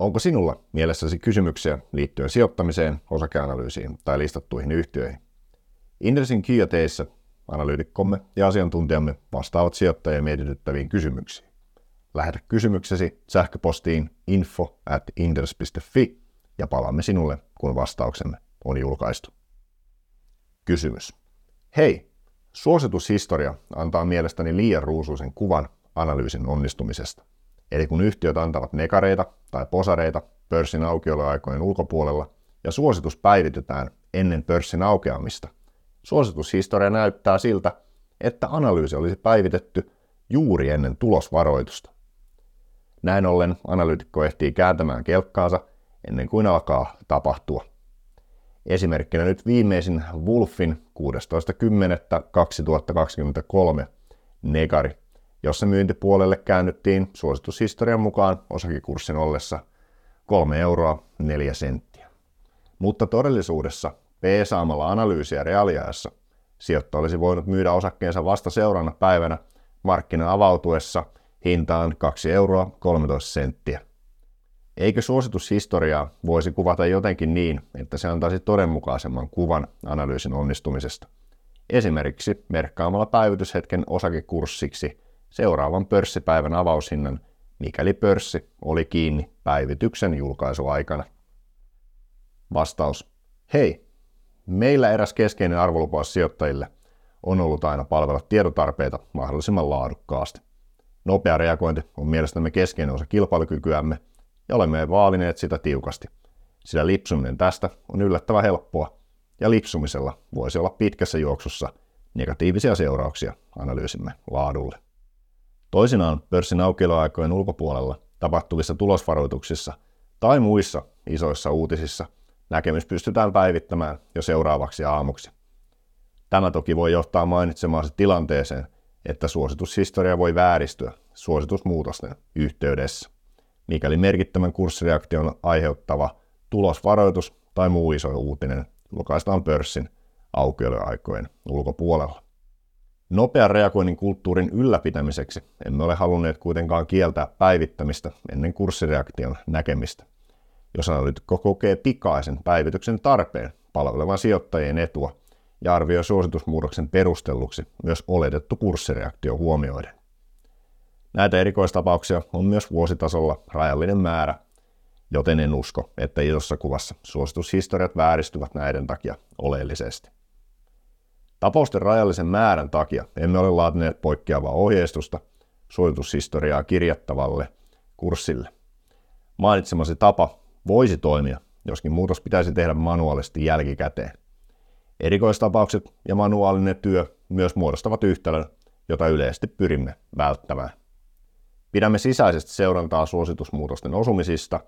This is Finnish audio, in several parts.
Onko sinulla mielessäsi kysymyksiä liittyen sijoittamiseen, osakeanalyysiin tai listattuihin yhtiöihin? Indesin Q&Aissa analyytikkomme ja asiantuntijamme vastaavat sijoittajia mietityttäviin kysymyksiin. Lähetä kysymyksesi sähköpostiin info at inders.fi ja palaamme sinulle, kun vastauksemme on julkaistu. Kysymys. Hei, suositushistoria antaa mielestäni liian ruusuisen kuvan analyysin onnistumisesta. Eli kun yhtiöt antavat nekareita tai posareita pörssin aukioloaikojen ulkopuolella ja suositus päivitetään ennen pörssin aukeamista, suositushistoria näyttää siltä, että analyysi olisi päivitetty juuri ennen tulosvaroitusta. Näin ollen analyytikko ehtii kääntämään kelkkaansa ennen kuin alkaa tapahtua. Esimerkkinä nyt viimeisin Wolfin 16.10.2023 negari, jossa myyntipuolelle käännyttiin suositushistorian mukaan osakekurssin ollessa 3 euroa 4 senttiä. Mutta todellisuudessa P-saamalla analyysiä reaaliajassa sijoittaja olisi voinut myydä osakkeensa vasta seuraavana päivänä markkina avautuessa hintaan 2 euroa 13 senttiä. Eikö suositushistoriaa voisi kuvata jotenkin niin, että se antaisi todenmukaisemman kuvan analyysin onnistumisesta? Esimerkiksi merkkaamalla päivityshetken osakekurssiksi seuraavan pörssipäivän avaushinnan, mikäli pörssi oli kiinni päivityksen julkaisuaikana. Vastaus. Hei, meillä eräs keskeinen arvolupaus sijoittajille on ollut aina palvella tiedotarpeita mahdollisimman laadukkaasti. Nopea reagointi on mielestämme keskeinen osa kilpailukykyämme ja olemme vaalineet sitä tiukasti, sillä lipsuminen tästä on yllättävän helppoa ja lipsumisella voisi olla pitkässä juoksussa negatiivisia seurauksia analyysimme laadulle. Toisinaan pörssin aukioloaikojen ulkopuolella tapahtuvissa tulosvaroituksissa tai muissa isoissa uutisissa näkemys pystytään päivittämään jo seuraavaksi aamuksi. Tämä toki voi johtaa mainitsemaansa tilanteeseen, että suositushistoria voi vääristyä suositusmuutosten yhteydessä, mikäli merkittävän kurssireaktion aiheuttava tulosvaroitus tai muu iso uutinen julkaistaan pörssin aukioloaikojen ulkopuolella. Nopean reagoinnin kulttuurin ylläpitämiseksi emme ole halunneet kuitenkaan kieltää päivittämistä ennen kurssireaktion näkemistä. Jos analyytikko kokee pikaisen päivityksen tarpeen palvelevan sijoittajien etua ja arvioi suositusmuutoksen perustelluksi myös oletettu kurssireaktio huomioiden. Näitä erikoistapauksia on myös vuositasolla rajallinen määrä, joten en usko, että isossa kuvassa suositushistoriat vääristyvät näiden takia oleellisesti. Tapausten rajallisen määrän takia emme ole laatineet poikkeavaa ohjeistusta suositushistoriaa kirjattavalle kurssille. Mainitsemasi tapa voisi toimia, joskin muutos pitäisi tehdä manuaalisesti jälkikäteen. Erikoistapaukset ja manuaalinen työ myös muodostavat yhtälön, jota yleisesti pyrimme välttämään. Pidämme sisäisesti seurantaa suositusmuutosten osumisista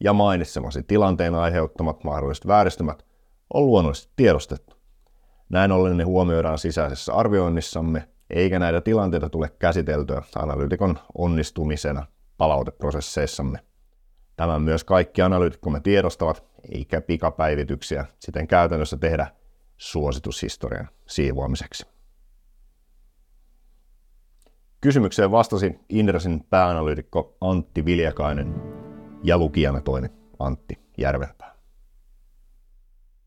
ja mainitsemasi tilanteen aiheuttamat mahdolliset vääristymät on luonnollisesti tiedostettu. Näin ollen ne huomioidaan sisäisessä arvioinnissamme, eikä näitä tilanteita tule käsiteltyä analyytikon onnistumisena palauteprosesseissamme. Tämän myös kaikki analyytikkomme tiedostavat, eikä pikapäivityksiä siten käytännössä tehdä suositushistorian siivoamiseksi. Kysymykseen vastasi Indrasin pääanalyytikko Antti Viljakainen ja lukijana toimi Antti Järvenpää.